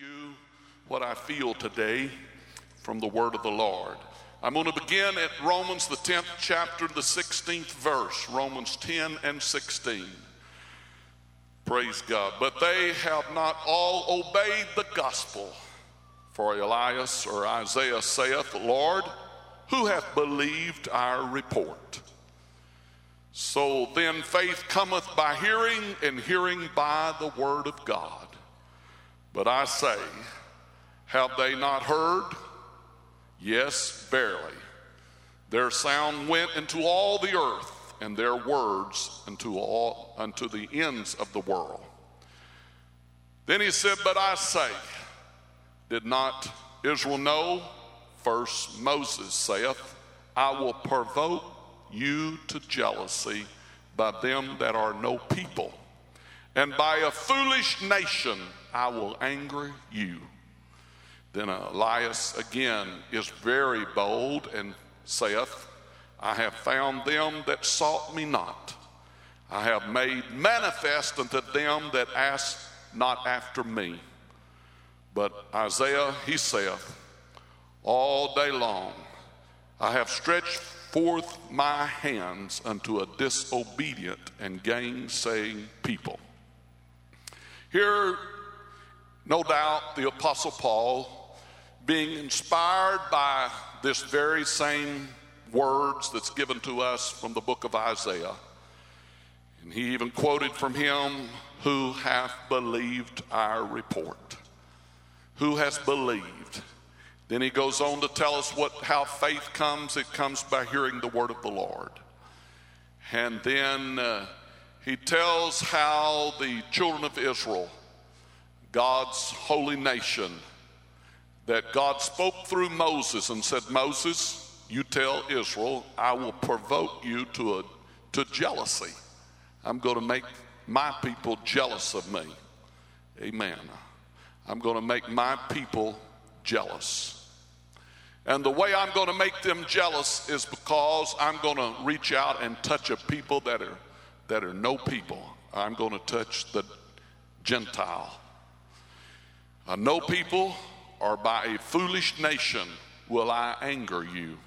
you what I feel today from the word of the Lord. I'm going to begin at Romans, the 10th chapter, the 16th verse, Romans 10 and 16. Praise God. But they have not all obeyed the gospel. For Esaias or Isaiah saith, Lord, who hath believed our report? So then faith cometh by hearing, and hearing by the word of God. But I say, have they not heard? Yes, barely. Their sound went into all the earth, and their words unto all unto the ends of the world. Then he said, But I say, did not Israel know? First Moses saith, I will provoke you to jealousy by them that are no people, and by a foolish nation I will anger you. Then Esaias again is very bold and saith, I have found them that sought me not. I have made manifest unto them that ask not after me. But Isaiah, he saith, All day long I have stretched forth my hands unto a disobedient and gainsaying people. Here, no doubt, the Apostle Paul, being inspired by this very same words that's given to us from the book of Isaiah, and he even quoted from him, Who hath believed our report? Who has believed? Then he goes on to tell us what how faith comes. It comes by hearing the word of the Lord. And then uh, he tells how the children of Israel, God's holy nation, that God spoke through Moses and said, Moses, you tell Israel, I will provoke you to, a, to jealousy. I'm going to make my people jealous of me. Amen. I'm going to make my people jealous. And the way I'm going to make them jealous is because I'm going to reach out and touch a people that are that are no people. I'm going to touch the Gentile. No people or by a foolish nation will I anger you.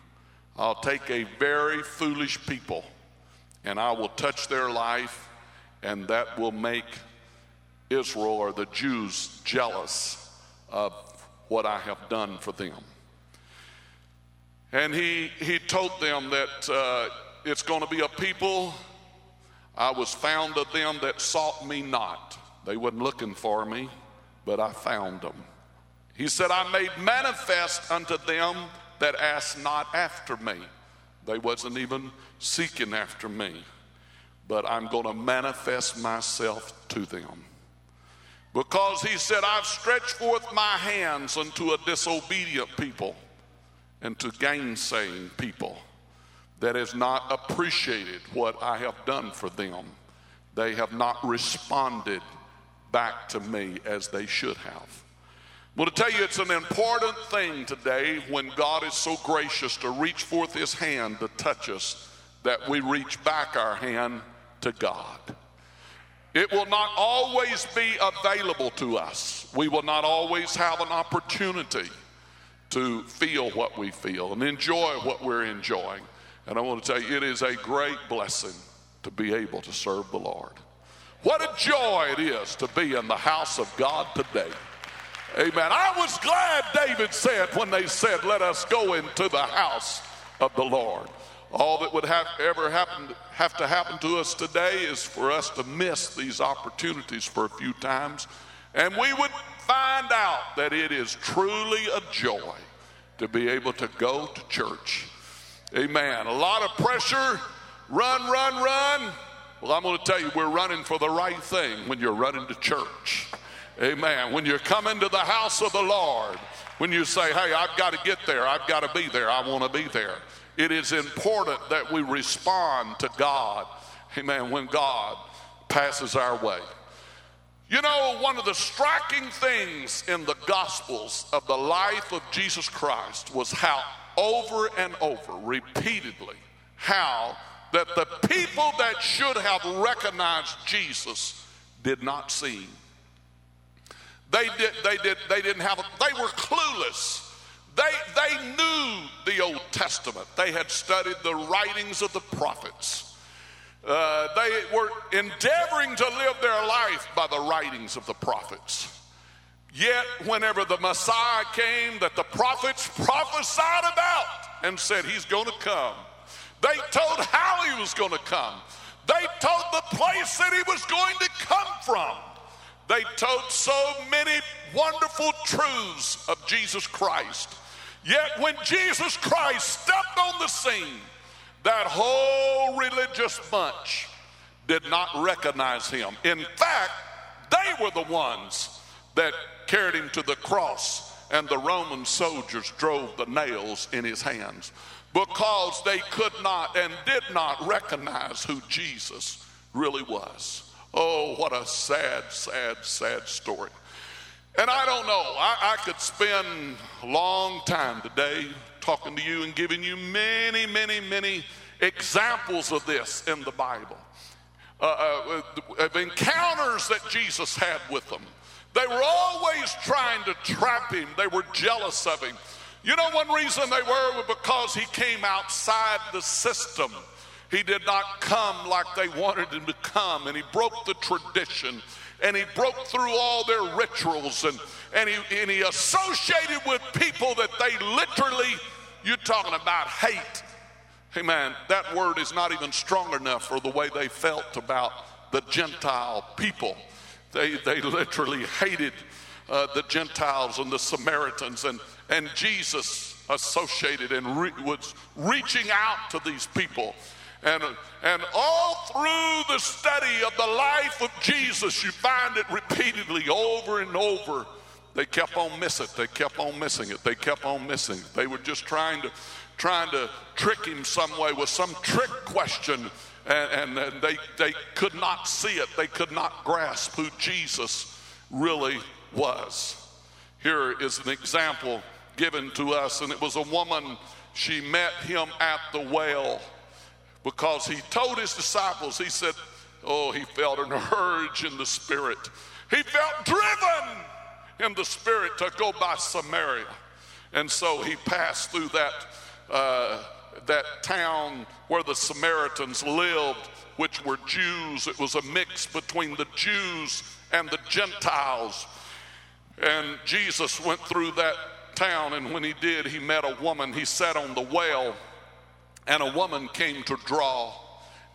I'll take a very foolish people and I will touch their life, and that will make Israel or the Jews jealous of what I have done for them. And he, he told them that uh, it's going to be a people, I was found of them that sought me not. They wasn't looking for me, but I found them. He said, I made manifest unto them that asked not after me. They wasn't even seeking after me, but I'm going to manifest myself to them. Because he said, I've stretched forth my hands unto a disobedient people and to gainsaying people that has not appreciated what I have done for them. They have not responded back to me as they should have. I want to tell you, it's an important thing today when God is so gracious to reach forth his hand to touch us that we reach back our hand to God. It will not always be available to us. We will not always have an opportunity to feel what we feel and enjoy what we're enjoying. And I want to tell you, it is a great blessing to be able to serve the Lord. What a joy it is to be in the house of God today. Amen. I was glad David said when they said, Let us go into the house of the Lord. All that would have ever happen, have to happen to us today is for us to miss these opportunities for a few times, and we would find out that it is truly a joy to be able to go to church. Amen. A lot of pressure, run, run, run. Well, I'm going to tell you, we're running for the right thing when you're running to church. Amen. When you come into the house of the Lord, when you say, hey, I've got to get there, I've got to be there, I want to be there, it is important that we respond to God. Amen. When God passes our way. You know, one of the striking things in the Gospels of the life of Jesus Christ was how over and over, repeatedly, how that the people that should have recognized Jesus did not see. They did, they did, they didn't have, a, they were clueless. They, they knew the Old Testament. They had studied the writings of the prophets. Uh, they were endeavoring to live their life by the writings of the prophets. Yet, whenever the Messiah came that the prophets prophesied about and said he's going to come, they told how he was going to come. They told the place that he was going to come from. They told so many wonderful truths of Jesus Christ. Yet when Jesus Christ stepped on the scene, that whole religious bunch did not recognize him. In fact, they were the ones that carried him to the cross, and the Roman soldiers drove the nails in his hands because they could not and did not recognize who Jesus really was. Oh, what a sad, sad, sad story. And I don't know, I, I, could spend a long time today talking to you and giving you many, many, many examples of this in the Bible. Uh, uh, of encounters that Jesus had with them. They were always trying to trap him, they were jealous of him. You know, one reason they were was because he came outside the system. He did not come like they wanted him to come, and he broke the tradition and he broke through all their rituals and, and, he, and he associated with people that they literally, you're talking about hate. Hey man, that word is not even strong enough for the way they felt about the Gentile people. They, they literally hated uh, the Gentiles and the Samaritans, and, and Jesus associated and re- was reaching out to these people. And, and all through the study of the life of Jesus, you find it repeatedly over and over. They kept on missing it. They kept on missing it. They kept on missing it. They were just trying to trying to trick him some way with some trick question, and, and, and they, they could not see it. They could not grasp who Jesus really was. Here is an example given to us, and it was a woman, she met him at the well because he told his disciples, he said, Oh, he felt an urge in the spirit. He felt driven in the spirit to go by Samaria. And so he passed through that, uh, that town where the Samaritans lived, which were Jews. It was a mix between the Jews and the Gentiles. And Jesus went through that town, and when he did, he met a woman. He sat on the well and a woman came to draw.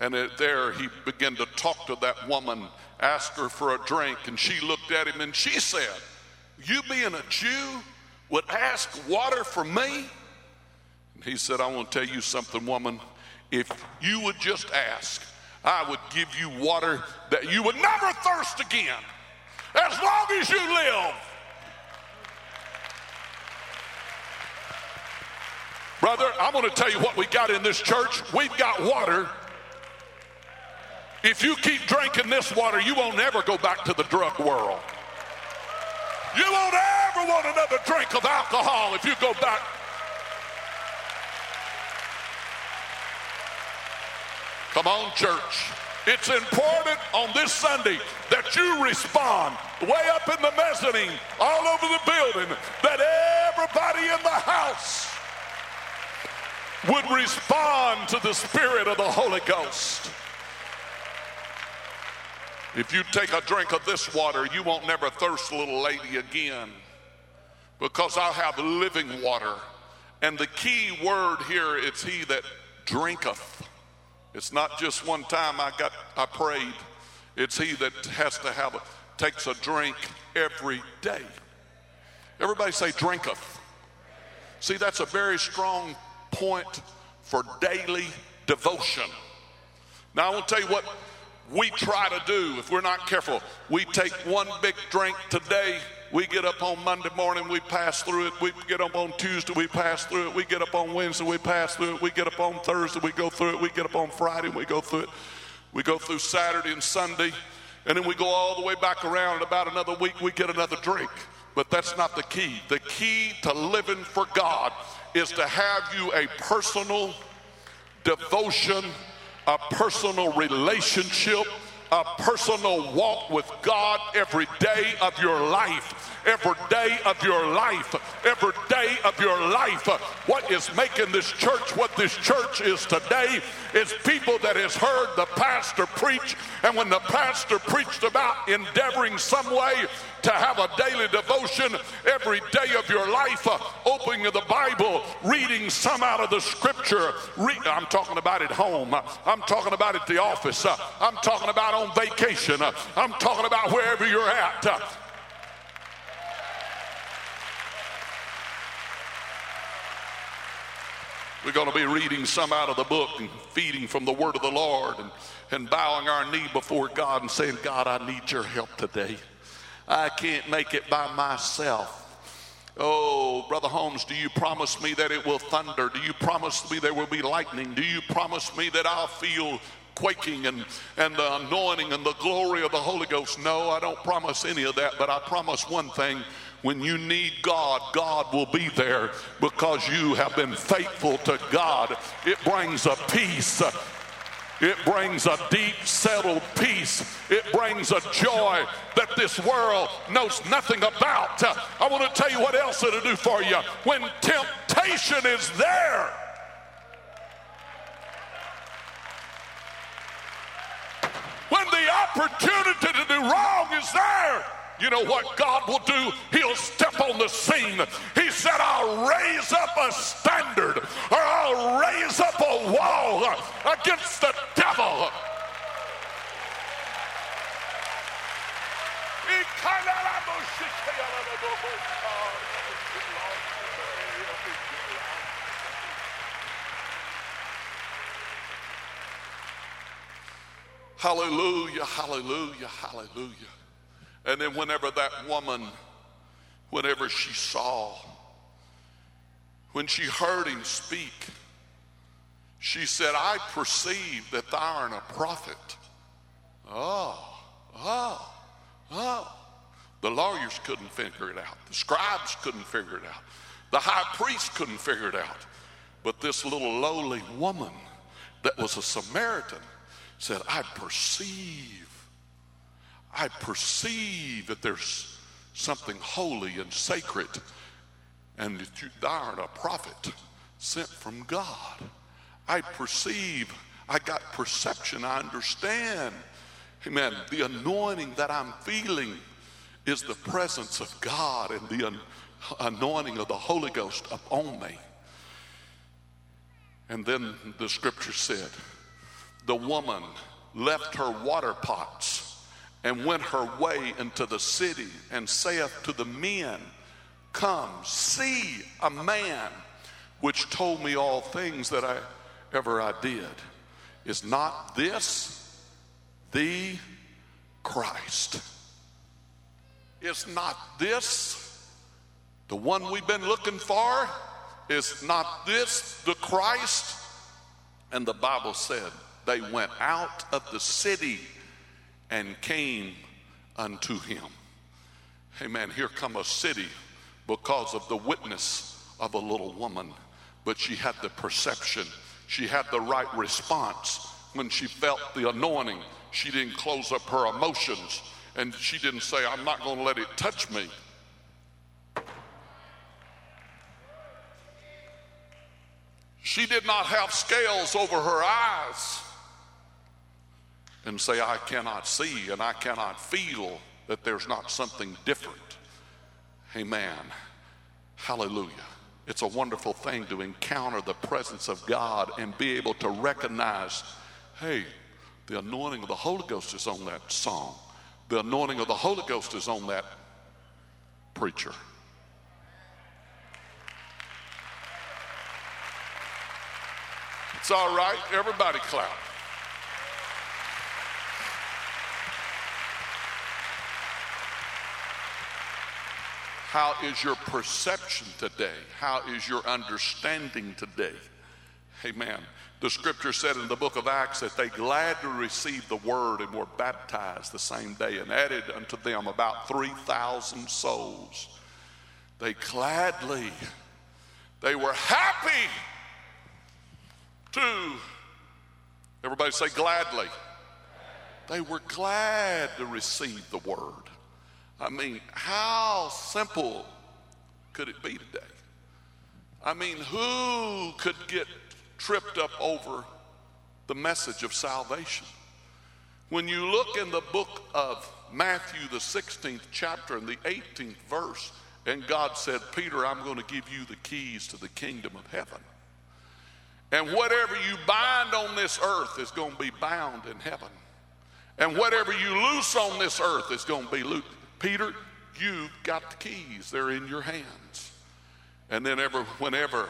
And there he began to talk to that woman, ask her for a drink. And she looked at him and she said, You being a Jew would ask water for me? And he said, I want to tell you something, woman. If you would just ask, I would give you water that you would never thirst again as long as you live. Brother, I'm going to tell you what we got in this church. We've got water. If you keep drinking this water, you won't ever go back to the drug world. You won't ever want another drink of alcohol if you go back. Come on, church. It's important on this Sunday that you respond way up in the mezzanine, all over the building, that everybody in the house would respond to the Spirit of the Holy Ghost. If you take a drink of this water, you won't never thirst, little lady, again because I'll have living water. And the key word here it's he that drinketh. It's not just one time I got I prayed. It's he that has to have a, takes a drink every day. Everybody say drinketh. See, that's a very strong point for daily devotion. Now, I want to tell you what we try to do if we're not careful. We take one big drink today. We get up on Monday morning, we pass through it. We get up on Tuesday, we pass through it. We get up on Wednesday, we pass through it. We get up on Thursday, we go through it. We get up on Friday, we go through it. We go through Saturday and Sunday, and then we go all the way back around. In about another week, we get another drink. But that's not the key. The key to living for God is to have you a personal devotion, a personal relationship a personal walk with God every day of your life. Every day of your life. Every day of your life. What is making this church what this church is today is people that has heard the pastor preach. And when the pastor preached about endeavoring some way to have a daily devotion every day of your life, uh, opening the Bible, reading some out of the scripture. Re- I'm talking about at home. I'm talking about at the office. I'm talking about on vacation. I'm talking about wherever you're at. We're going to be reading some out of the book and feeding from the word of the Lord and, and bowing our knee before God and saying, God, I need your help today. I can't make it by myself. Oh, Brother Holmes, do you promise me that it will thunder? Do you promise me there will be lightning? Do you promise me that I'll feel quaking and, and the anointing and the glory of the Holy Ghost? No, I don't promise any of that, but I promise one thing. When you need God, God will be there because you have been faithful to God. It brings a peace it brings a deep, settled peace. It brings a joy that this world knows nothing about. I want to tell you what else it'll do for you. When temptation is there, when the opportunity to do wrong is there, you know what God will do? He'll step on the scene. He said, I'll raise up a standard or I'll raise up a wall against the devil. Hallelujah, hallelujah, hallelujah. And then, whenever that woman, whenever she saw, when she heard him speak, she said, I perceive that thou art a prophet. Oh, oh, oh. The lawyers couldn't figure it out. The scribes couldn't figure it out. The high priest couldn't figure it out. But this little lowly woman that was a Samaritan said, I perceive I perceive that there's something holy and sacred and that you are a prophet sent from God. I perceive, I got perception, I understand. Amen. The anointing that I'm feeling is the presence of God and the anointing of the Holy Ghost upon me. And then the scripture said, the woman left her water pots and went her way into the city and saith to the men, Come, see a man which told me all things that I ever I did. Is not this the Christ? Is not this the one we've been looking for? Is not this the Christ? And the Bible said they went out of the city and came unto him. Amen. Here come a city because of the witness of a little woman, but she had the perception, she had the right response. When she felt the anointing, she didn't close up her emotions and she didn't say, I'm not going to let it touch me. She did not have scales over her eyes and say, I cannot see and I cannot feel that there's not something different. Amen. Hallelujah. It's a wonderful thing to encounter the presence of God and be able to recognize, hey, the anointing of the Holy Ghost is on that song. The anointing of the Holy Ghost is on that preacher. It's all right. Everybody clap. How is your perception today? How is your understanding today? Amen. The scripture said in the book of Acts that they gladly received the word and were baptized the same day and added unto them about 3,000 souls. They gladly, they were happy to, everybody say gladly. They were glad to receive the word. I mean, how simple could it be today? I mean, who could get tripped up over the message of salvation? When you look in the book of Matthew, the 16th chapter and the 18th verse, and God said, Peter, I'm going to give you the keys to the kingdom of heaven. And whatever you bind on this earth is going to be bound in heaven. And whatever you loose on this earth is going to be loosed. Peter, you've got the keys, they're in your hands. And then, ever, whenever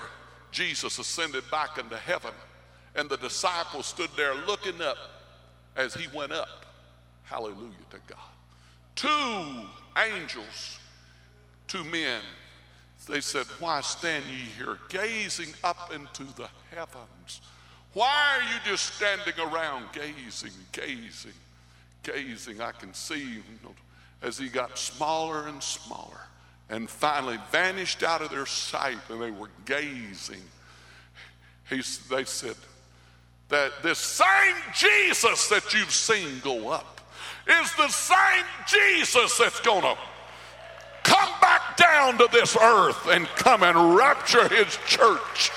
Jesus ascended back into heaven, and the disciples stood there looking up as he went up, hallelujah to God. Two angels, two men, they said, Why stand ye here gazing up into the heavens? Why are you just standing around gazing, gazing, gazing? I can see you know, as he got smaller and smaller and finally vanished out of their sight and they were gazing. He, they said, that this same Jesus that you've seen go up is the same Jesus that's going to come back down to this earth and come and rapture his church.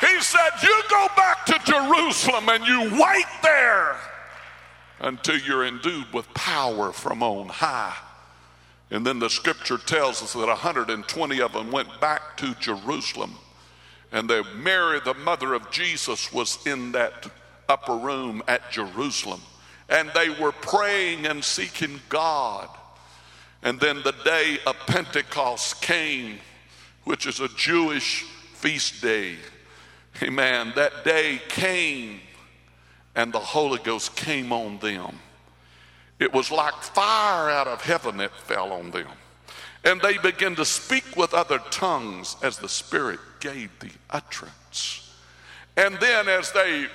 He said, You go back to Jerusalem and you wait there until you're endued with power from on high. And then the scripture tells us that 120 of them went back to Jerusalem. And they, Mary, the mother of Jesus, was in that upper room at Jerusalem. And they were praying and seeking God. And then the day of Pentecost came, which is a Jewish feast day. Amen. That day came and the Holy Ghost came on them. It was like fire out of heaven that fell on them. And they began to speak with other tongues as the Spirit gave the utterance. And then as they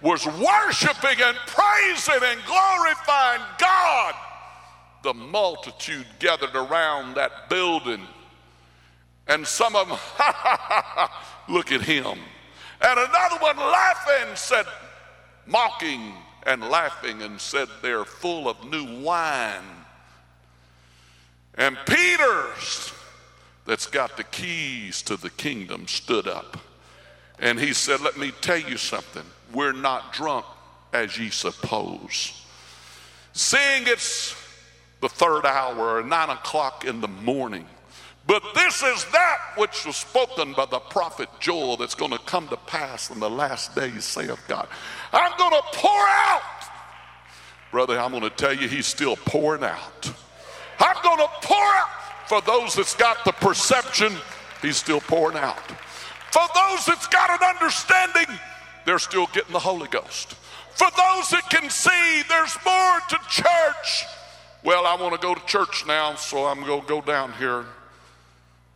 was worshiping and praising and glorifying God, the multitude gathered around that building. And some of them, look at him. And another one laughing said, mocking and laughing, and said, They're full of new wine. And Peter's, that's got the keys to the kingdom, stood up. And he said, Let me tell you something. We're not drunk as ye suppose. Seeing it's the third hour or nine o'clock in the morning, but this is that which was spoken by the prophet Joel that's going to come to pass in the last days, saith God. I'm going to pour out. Brother, I'm going to tell you, he's still pouring out. I'm going to pour out. For those that's got the perception, he's still pouring out. For those that's got an understanding, they're still getting the Holy Ghost. For those that can see, there's more to church. Well, I want to go to church now, so I'm going to go down here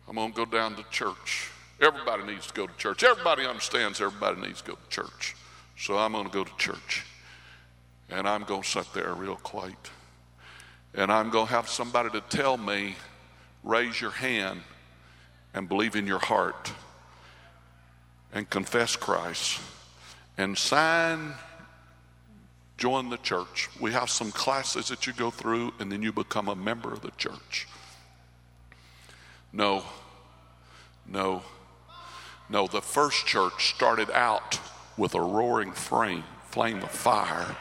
I'm going to go down to church. Everybody needs to go to church. Everybody understands everybody needs to go to church. So I'm going to go to church. And I'm going to sit there real quiet. And I'm going to have somebody to tell me, raise your hand and believe in your heart and confess Christ and sign, join the church. We have some classes that you go through, and then you become a member of the church. No, no, no. The first church started out with a roaring flame, flame of fire.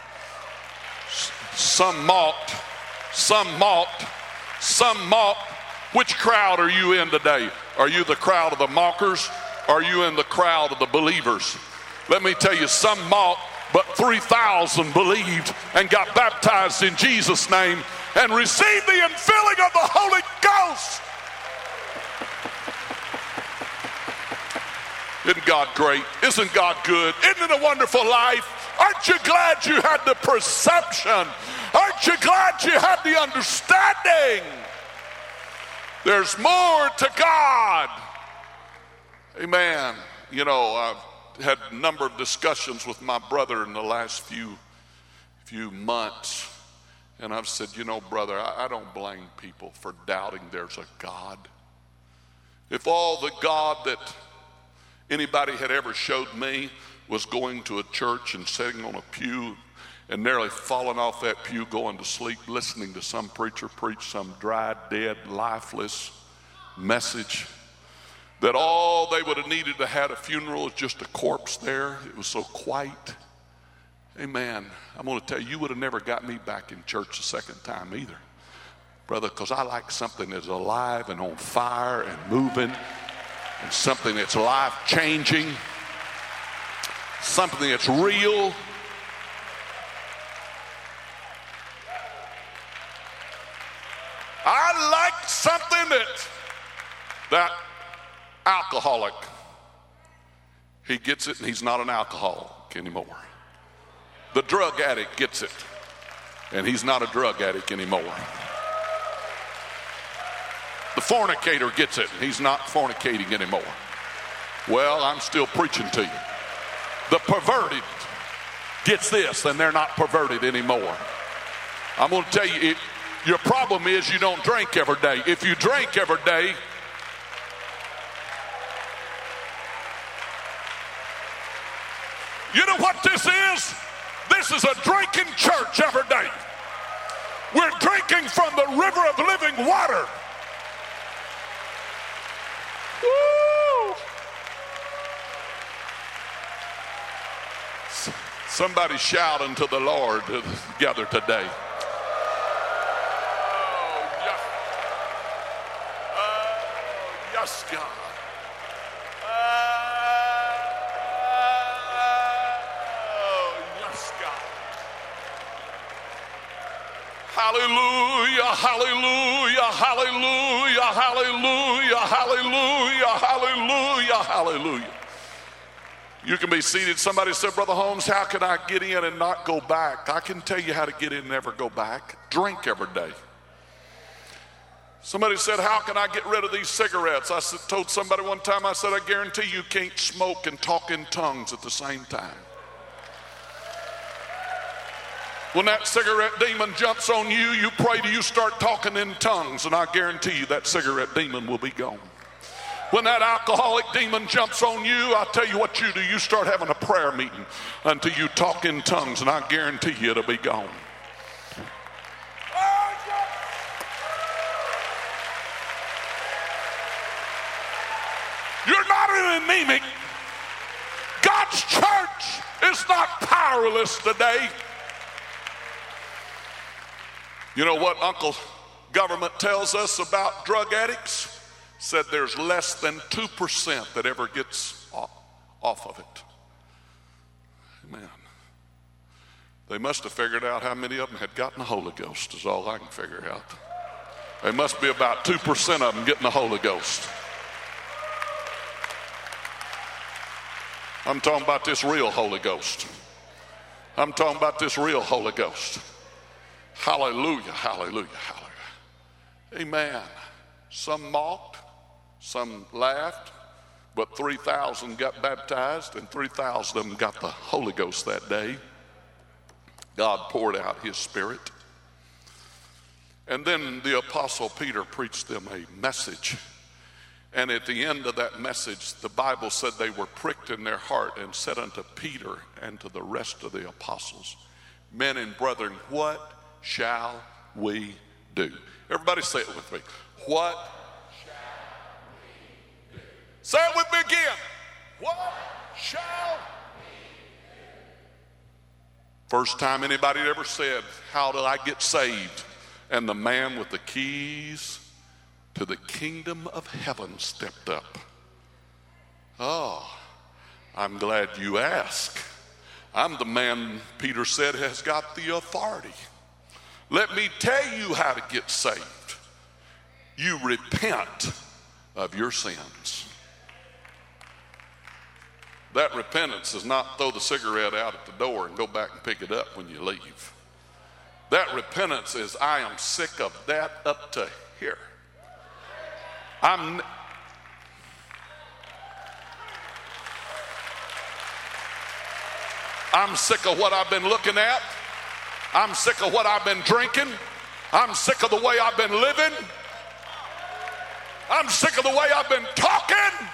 Some mocked, some mocked, some mocked. Which crowd are you in today? Are you the crowd of the mockers? Are you in the crowd of the believers? Let me tell you, some mocked, but 3,000 believed and got baptized in Jesus' name and received the infilling of the Holy Ghost. Isn't God great? Isn't God good? Isn't it a wonderful life? Aren't you glad you had the perception? Aren't you glad you had the understanding? There's more to God. Amen. You know, I've had a number of discussions with my brother in the last few few months. And I've said, you know, brother, I, I don't blame people for doubting there's a God. If all the God that anybody had ever showed me was going to a church and sitting on a pew and nearly falling off that pew going to sleep listening to some preacher preach some dry, dead, lifeless message. That all they would have needed to have had a funeral is just a corpse there. It was so quiet. Amen. I'm going to tell you, you would have never got me back in church a second time either, brother, because I like something that's alive and on fire and moving and something that's life changing, something that's real. I like something that that alcoholic he gets it and he's not an alcoholic anymore. The drug addict gets it and he's not a drug addict anymore. The fornicator gets it he's not fornicating anymore. Well, I'm still preaching to you. The perverted gets this and they're not perverted anymore. I'm going to tell you, it, your problem is you don't drink every day. If you drink every day, you know what this is? This is a drinking church every day. We're drinking from the river of living water. Somebody shout unto the Lord together today. Oh, yes. Oh, yes, God. Hallelujah, hallelujah, hallelujah, hallelujah, hallelujah, hallelujah, hallelujah. You can be seated. Somebody said, Brother Holmes, how can I get in and not go back? I can tell you how to get in and never go back. Drink every day. Somebody said, How can I get rid of these cigarettes? I told somebody one time, I said, I guarantee you can't smoke and talk in tongues at the same time. When that cigarette demon jumps on you, you pray till you start talking in tongues, and I guarantee you that cigarette demon will be gone. When that alcoholic demon jumps on you, I'll tell you what you do. You start having a prayer meeting until you talk in tongues, and I guarantee you it'll be gone. You're not an anemic. God's church is not powerless today. You know what Uncle Government tells us about drug addicts? Said there's less than 2% that ever gets off of it. Amen. They must have figured out how many of them had gotten the Holy Ghost, is all I can figure out. There must be about 2% of them getting the Holy Ghost. I'm talking about this real Holy Ghost. I'm talking about this real Holy Ghost. Hallelujah, hallelujah, hallelujah. Amen. Some mocked, some laughed, but 3,000 got baptized, and 3,000 of them got the Holy Ghost that day. God poured out his Spirit. And then the Apostle Peter preached them a message. And at the end of that message, the Bible said they were pricked in their heart and said unto Peter and to the rest of the apostles, Men and brethren, what shall we do? Everybody say it with me. What Say it with me again. What shall First time anybody ever said, How did I get saved? And the man with the keys to the kingdom of heaven stepped up. Oh, I'm glad you ask. I'm the man, Peter said, has got the authority. Let me tell you how to get saved. You repent of your sins. That repentance is not throw the cigarette out at the door and go back and pick it up when you leave. That repentance is I am sick of that up to here. I'm I'm sick of what I've been looking at. I'm sick of what I've been drinking. I'm sick of the way I've been living. I'm sick of the way I've been talking.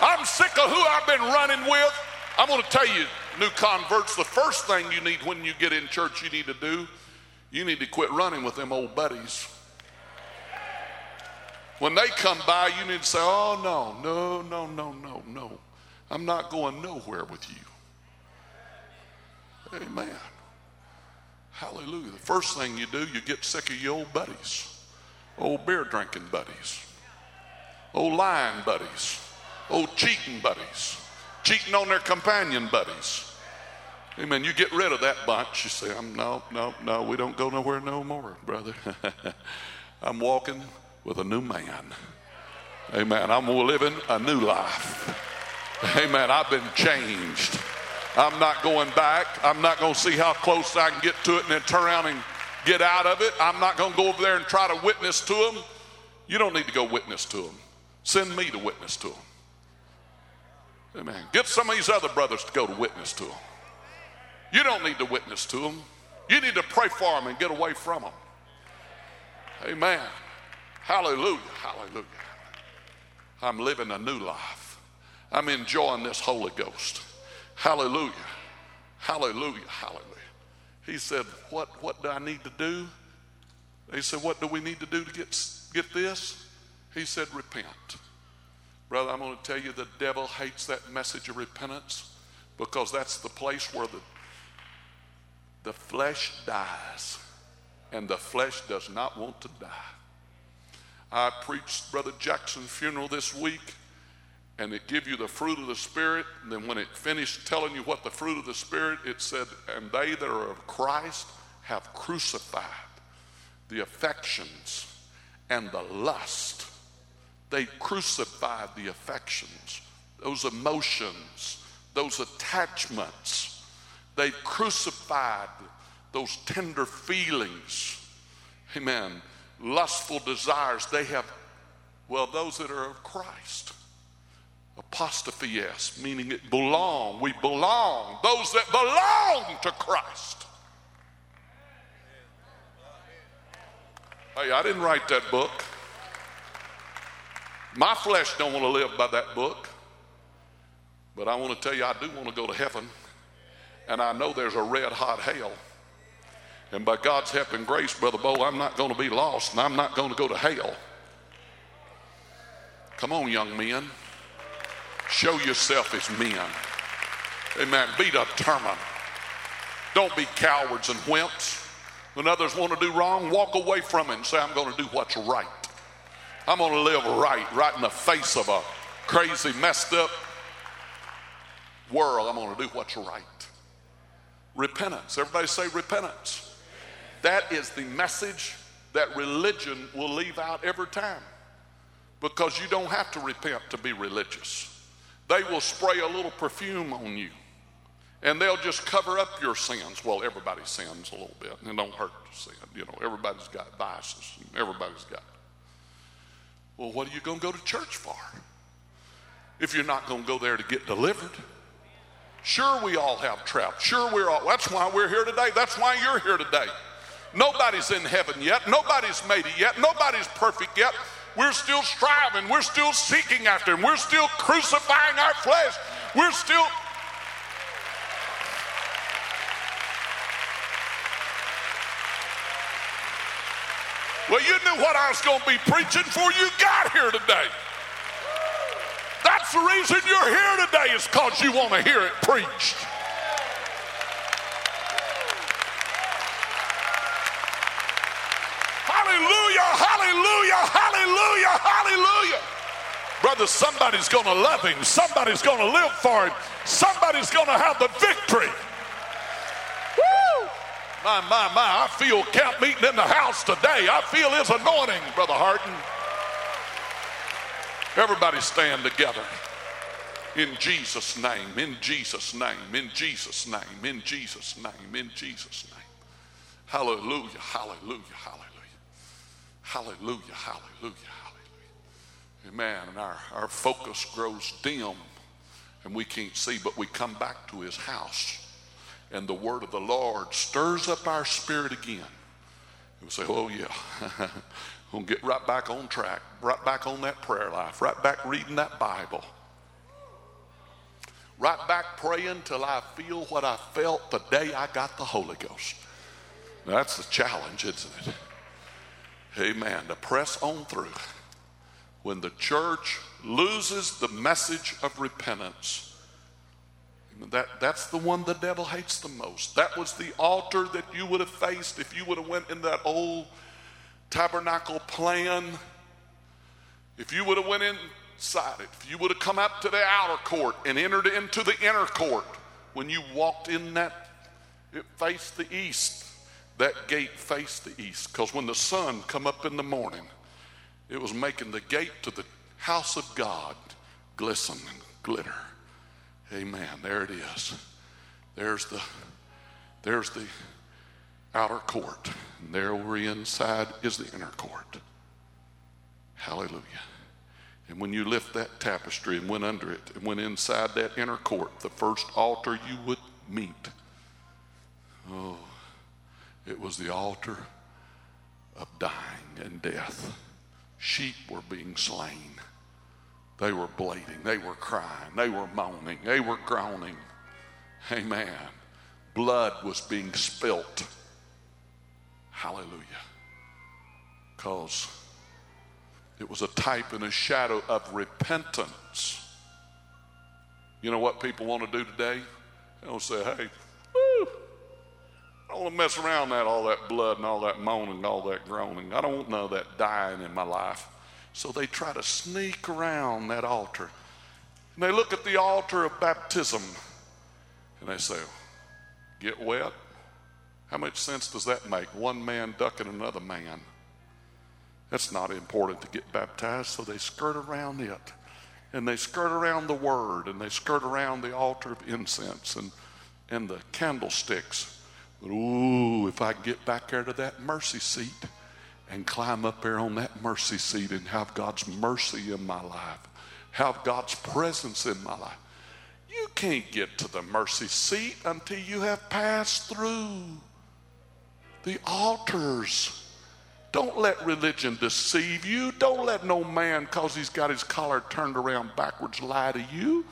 I'm sick of who I've been running with. I'm going to tell you, new converts, the first thing you need when you get in church, you need to do, you need to quit running with them old buddies. When they come by, you need to say, Oh, no, no, no, no, no, no. I'm not going nowhere with you. Amen. Hallelujah. The first thing you do, you get sick of your old buddies, old beer drinking buddies, old lying buddies, old cheating buddies, cheating on their companion buddies. Amen. You get rid of that bunch. You say, I'm no, no, no, we don't go nowhere no more, brother. I'm walking with a new man. Amen. I'm living a new life. Amen. I've been changed. I'm not going back. I'm not going to see how close I can get to it and then turn around and get out of it. I'm not going to go over there and try to witness to them. You don't need to go witness to them. Send me to witness to them. Amen. Get some of these other brothers to go to witness to them. You don't need to witness to them. You need to pray for them and get away from them. Amen. Hallelujah. Hallelujah. I'm living a new life. I'm enjoying this Holy Ghost. Hallelujah. Hallelujah. Hallelujah. He said, What, what do I need to do? They said, What do we need to do to get, get this? He said, Repent. Brother, I'm going to tell you the devil hates that message of repentance because that's the place where the, the flesh dies and the flesh does not want to die. I preached Brother Jackson's funeral this week and it give you the fruit of the spirit and then when it finished telling you what the fruit of the spirit it said and they that are of christ have crucified the affections and the lust they crucified the affections those emotions those attachments they crucified those tender feelings amen lustful desires they have well those that are of christ Apostrophes, meaning it belong. We belong. Those that belong to Christ. Hey, I didn't write that book. My flesh don't want to live by that book. But I want to tell you, I do want to go to heaven. And I know there's a red hot hell. And by God's help and grace, Brother Bo, I'm not going to be lost and I'm not going to go to hell. Come on, young men. Show yourself as men. Amen. Be determined. Don't be cowards and wimps. When others want to do wrong, walk away from it and say, I'm going to do what's right. I'm going to live right, right in the face of a crazy, messed up world. I'm going to do what's right. Repentance. Everybody say repentance. That is the message that religion will leave out every time because you don't have to repent to be religious they will spray a little perfume on you and they'll just cover up your sins. Well, everybody sins a little bit, and it don't hurt to sin. You know, everybody's got vices. Everybody's got. Well, what are you going to go to church for? If you're not going to go there to get delivered. Sure, we all have traps. Sure, we're all. That's why we're here today. That's why you're here today. Nobody's in heaven yet. Nobody's made it yet. Nobody's perfect yet. We're still striving. We're still seeking after Him. We're still crucifying our flesh. We're still. Well, you knew what I was going to be preaching before you got here today. That's the reason you're here today, is because you want to hear it preached. Hallelujah, hallelujah, hallelujah. Hallelujah. Brother, somebody's going to love him. Somebody's going to live for him. Somebody's going to have the victory. My, my, my, I feel camp meeting in the house today. I feel his anointing, Brother Harton. Everybody stand together. In Jesus' name, in Jesus' name, in Jesus' name, in Jesus' name, in Jesus' name. Hallelujah, hallelujah, hallelujah. Hallelujah, hallelujah, hallelujah. Amen. And our, our focus grows dim and we can't see, but we come back to his house and the word of the Lord stirs up our spirit again. And we say, oh, yeah, we'll get right back on track, right back on that prayer life, right back reading that Bible. right back praying till I feel what I felt the day I got the Holy Ghost. That's the challenge, isn't it? Amen. To press on through. When the church loses the message of repentance, that, that's the one the devil hates the most. That was the altar that you would have faced if you would have went in that old tabernacle plan. If you would have went inside it, if you would have come up to the outer court and entered into the inner court, when you walked in that, it faced the east. That gate faced the east. Because when the sun come up in the morning, it was making the gate to the house of God glisten and glitter. Amen. There it is. There's the there's the outer court. And there we're inside is the inner court. Hallelujah. And when you lift that tapestry and went under it and went inside that inner court, the first altar you would meet, oh, it was the altar of dying and death. Sheep were being slain. They were bleeding. They were crying. They were moaning. They were groaning. Amen. Blood was being spilt. Hallelujah. Because it was a type and a shadow of repentance. You know what people want to do today? They don't say, hey, woo, I don't want to mess around that, all that blood and all that moaning, all that groaning. I don't want none of that dying in my life. So they try to sneak around that altar. And they look at the altar of baptism and they say, Get wet? How much sense does that make? One man ducking another man. That's not important to get baptized, so they skirt around it. And they skirt around the word and they skirt around the altar of incense and, and the candlesticks. But ooh, if I get back there to that mercy seat, and climb up there on that mercy seat and have God's mercy in my life, have God's presence in my life. You can't get to the mercy seat until you have passed through the altars. Don't let religion deceive you. Don't let no man, because he's got his collar turned around backwards, lie to you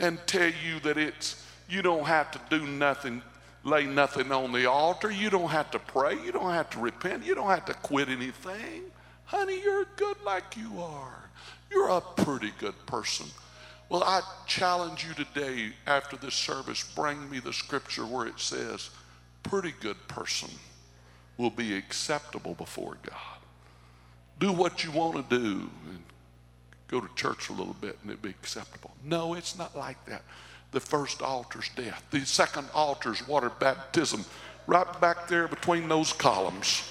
and tell you that it's you don't have to do nothing lay nothing on the altar. You don't have to pray. You don't have to repent. You don't have to quit anything. Honey, you're good like you are. You're a pretty good person. Well, I challenge you today after this service, bring me the scripture where it says, pretty good person will be acceptable before God. Do what you want to do and go to church a little bit and it'll be acceptable. No, it's not like that. The first altar's death. The second altar's water baptism. Right back there between those columns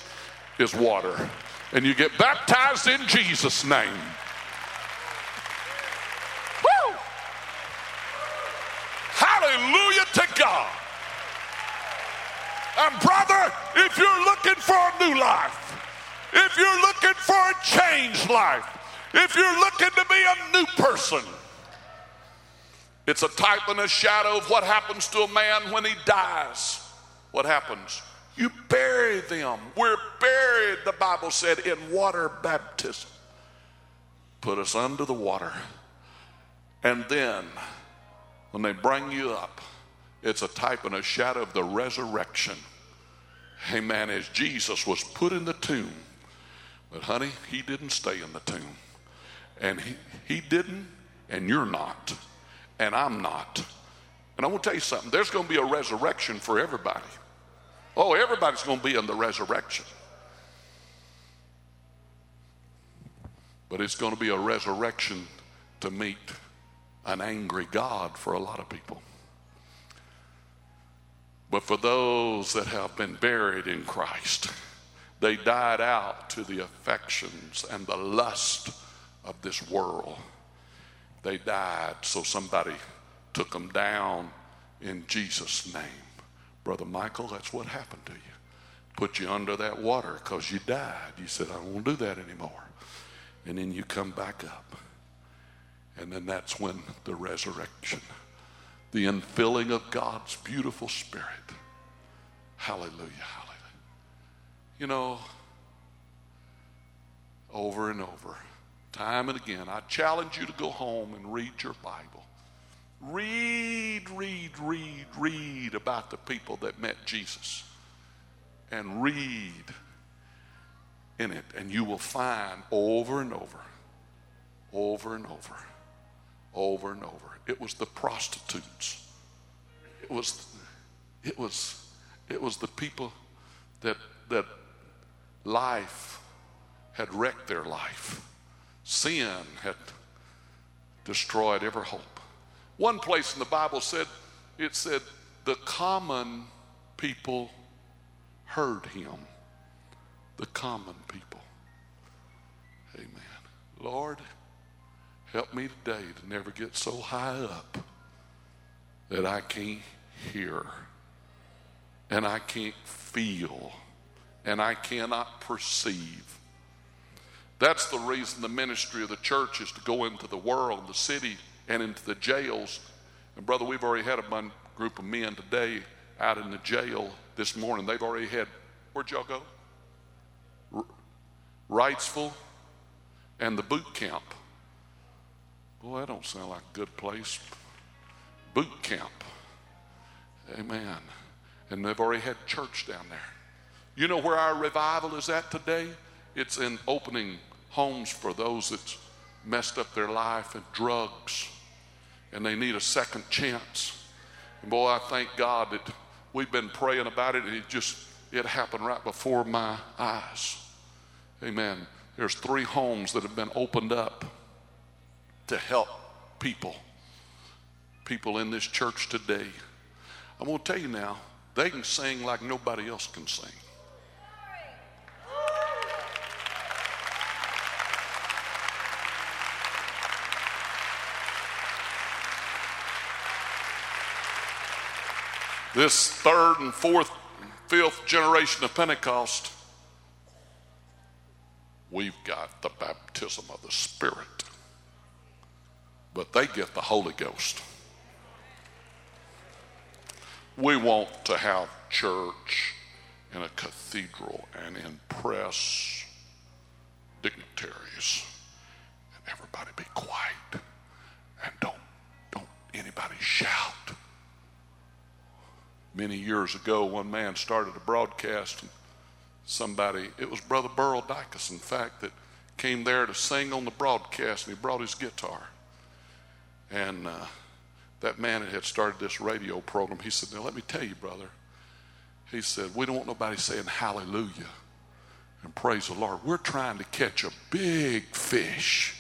is water. And you get baptized in Jesus' name. Woo! Hallelujah to God. And brother, if you're looking for a new life, if you're looking for a changed life, if you're looking to be a new person, it's a type and a shadow of what happens to a man when he dies. What happens? You bury them. We're buried, the Bible said, in water baptism. Put us under the water. And then, when they bring you up, it's a type and a shadow of the resurrection. Amen. As Jesus was put in the tomb. But, honey, he didn't stay in the tomb. And he, he didn't, and you're not and I'm not. And I want to tell you something there's going to be a resurrection for everybody. Oh, everybody's going to be in the resurrection. But it's going to be a resurrection to meet an angry God for a lot of people. But for those that have been buried in Christ, they died out to the affections and the lust of this world. They died, so somebody took them down in Jesus' name. Brother Michael, that's what happened to you. Put you under that water because you died. You said, I won't do that anymore. And then you come back up. And then that's when the resurrection, the infilling of God's beautiful spirit. Hallelujah, hallelujah. You know, over and over time and again. I challenge you to go home and read your Bible. Read, read, read, read about the people that met Jesus. And read in it, and you will find over and over, over and over, over and over. It was the prostitutes. It was, it was, it was the people that that life had wrecked their life. Sin had destroyed every hope. One place in the Bible said, it said, the common people heard him. The common people. Amen. Lord, help me today to never get so high up that I can't hear and I can't feel and I cannot perceive. That's the reason the ministry of the church is to go into the world, the city, and into the jails. And, brother, we've already had a group of men today out in the jail this morning. They've already had, where'd y'all go? R- Wrightsville and the boot camp. Boy, that don't sound like a good place. Boot camp. Amen. And they've already had church down there. You know where our revival is at today? It's in opening homes for those that's messed up their life and drugs and they need a second chance. And boy, I thank God that we've been praying about it and it just it happened right before my eyes. Amen. There's three homes that have been opened up to help people. People in this church today. I'm going to tell you now, they can sing like nobody else can sing. This third and fourth, fifth generation of Pentecost, we've got the baptism of the Spirit. But they get the Holy Ghost. We want to have church in a cathedral and impress dignitaries. And everybody be quiet and don't don't anybody shout many years ago, one man started a broadcast, and somebody, it was Brother Burl Dykes, in fact, that came there to sing on the broadcast, and he brought his guitar. And uh, that man had started this radio program. He said, Now, let me tell you, brother. He said, We don't want nobody saying hallelujah and praise the Lord. We're trying to catch a big fish.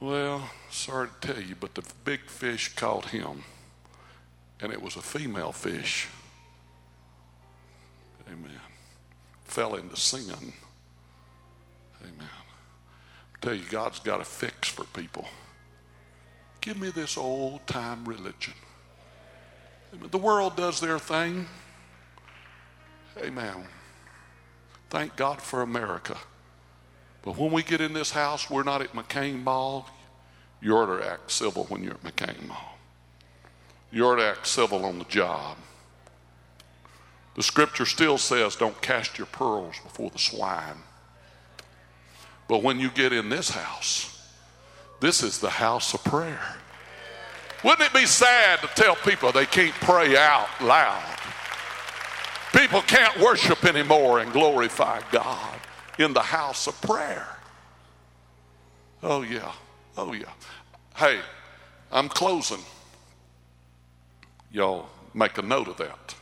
Well, sorry to tell you, but the big fish caught him and it was a female fish. Amen. Fell into sin. Amen. I tell you, God's got a fix for people. Give me this old time religion. Amen. The world does their thing. Amen. Thank God for America. But when we get in this house, we're not at McCain Mall. You ought to act civil when you're at McCain Mall you ought to act civil on the job. The scripture still says, don't cast your pearls before the swine. But when you get in this house, this is the house of prayer. Wouldn't it be sad to tell people they can't pray out loud? People can't worship anymore and glorify God in the house of prayer. Oh, yeah. Oh, yeah. Hey, I'm closing. Y'all make a note of that.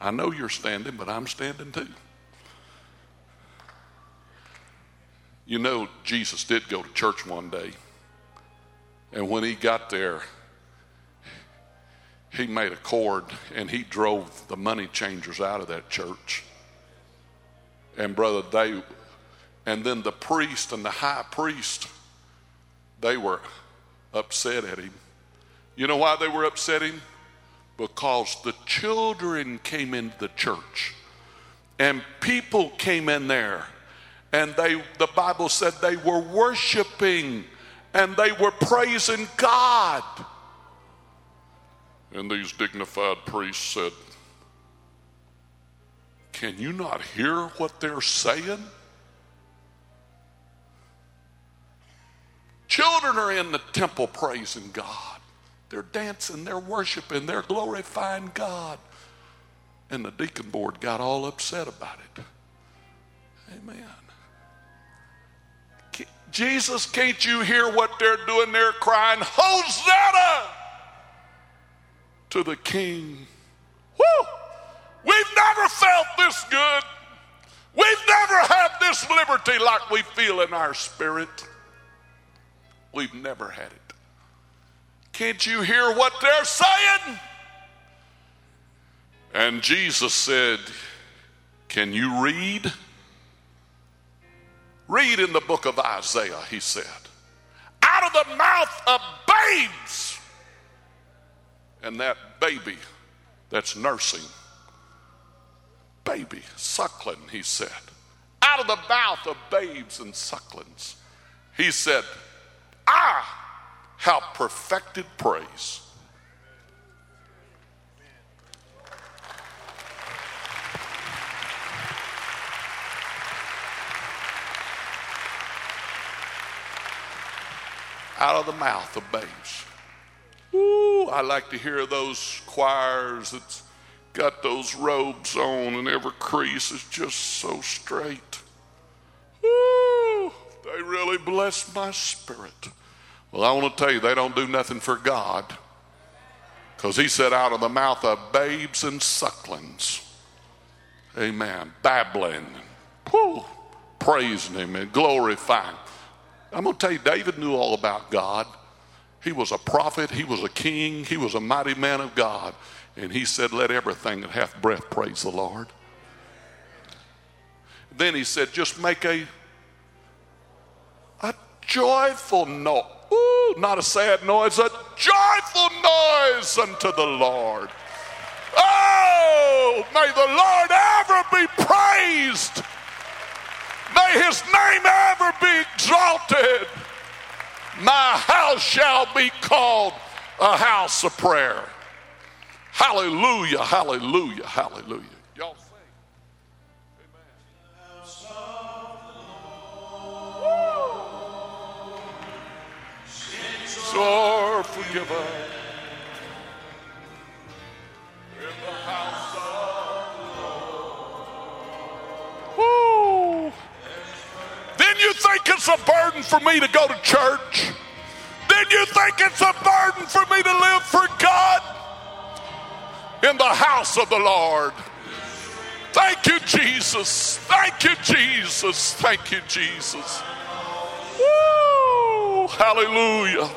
I know you're standing, but I'm standing too. You know, Jesus did go to church one day, and when he got there, he made a cord and he drove the money changers out of that church. And brother, they, and then the priest and the high priest, they were upset at him you know why they were upsetting? Because the children came into the church and people came in there and they the Bible said they were worshiping and they were praising God. And these dignified priests said, Can you not hear what they're saying? Children are in the temple praising God. They're dancing, they're worshiping, they're glorifying God. And the deacon board got all upset about it. Amen. Jesus, can't you hear what they're doing? They're crying, Hosanna to the King. Woo! We've never felt this good. We've never had this liberty like we feel in our spirit. We've never had it. Can't you hear what they're saying? And Jesus said, Can you read? Read in the book of Isaiah, he said. Out of the mouth of babes. And that baby that's nursing, baby, suckling, he said. Out of the mouth of babes and sucklings, he said, I have perfected praise. out of the mouth of babes. Ooh, I like to hear those choirs that's got those robes on and every crease is just so straight. Ooh, they really bless my spirit. Well, I want to tell you, they don't do nothing for God. Because he said, out of the mouth of babes and sucklings. Amen. Babbling. Whew, praising him and glorifying. I'm going to tell you, David knew all about God. He was a prophet, he was a king, he was a mighty man of God. And he said, Let everything that hath breath praise the Lord. Then he said, Just make a joyful noise. Not a sad noise, a joyful noise unto the Lord. Oh, may the Lord ever be praised. May his name ever be exalted. My house shall be called a house of prayer. Hallelujah, hallelujah, hallelujah. Amen. Sore forgiven. In the house of Woo. Then you think it's a burden for me to go to church? Then you think it's a burden for me to live for God? In the house of the Lord. Thank you, Jesus. Thank you, Jesus. Thank you, Jesus. Woo! Hallelujah.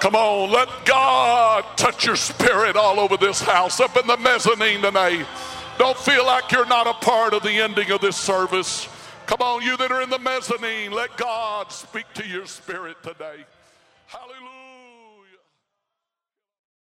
Come on, let God touch your spirit all over this house, up in the mezzanine tonight. Don't feel like you're not a part of the ending of this service. Come on, you that are in the mezzanine, let God speak to your spirit today. Hallelujah.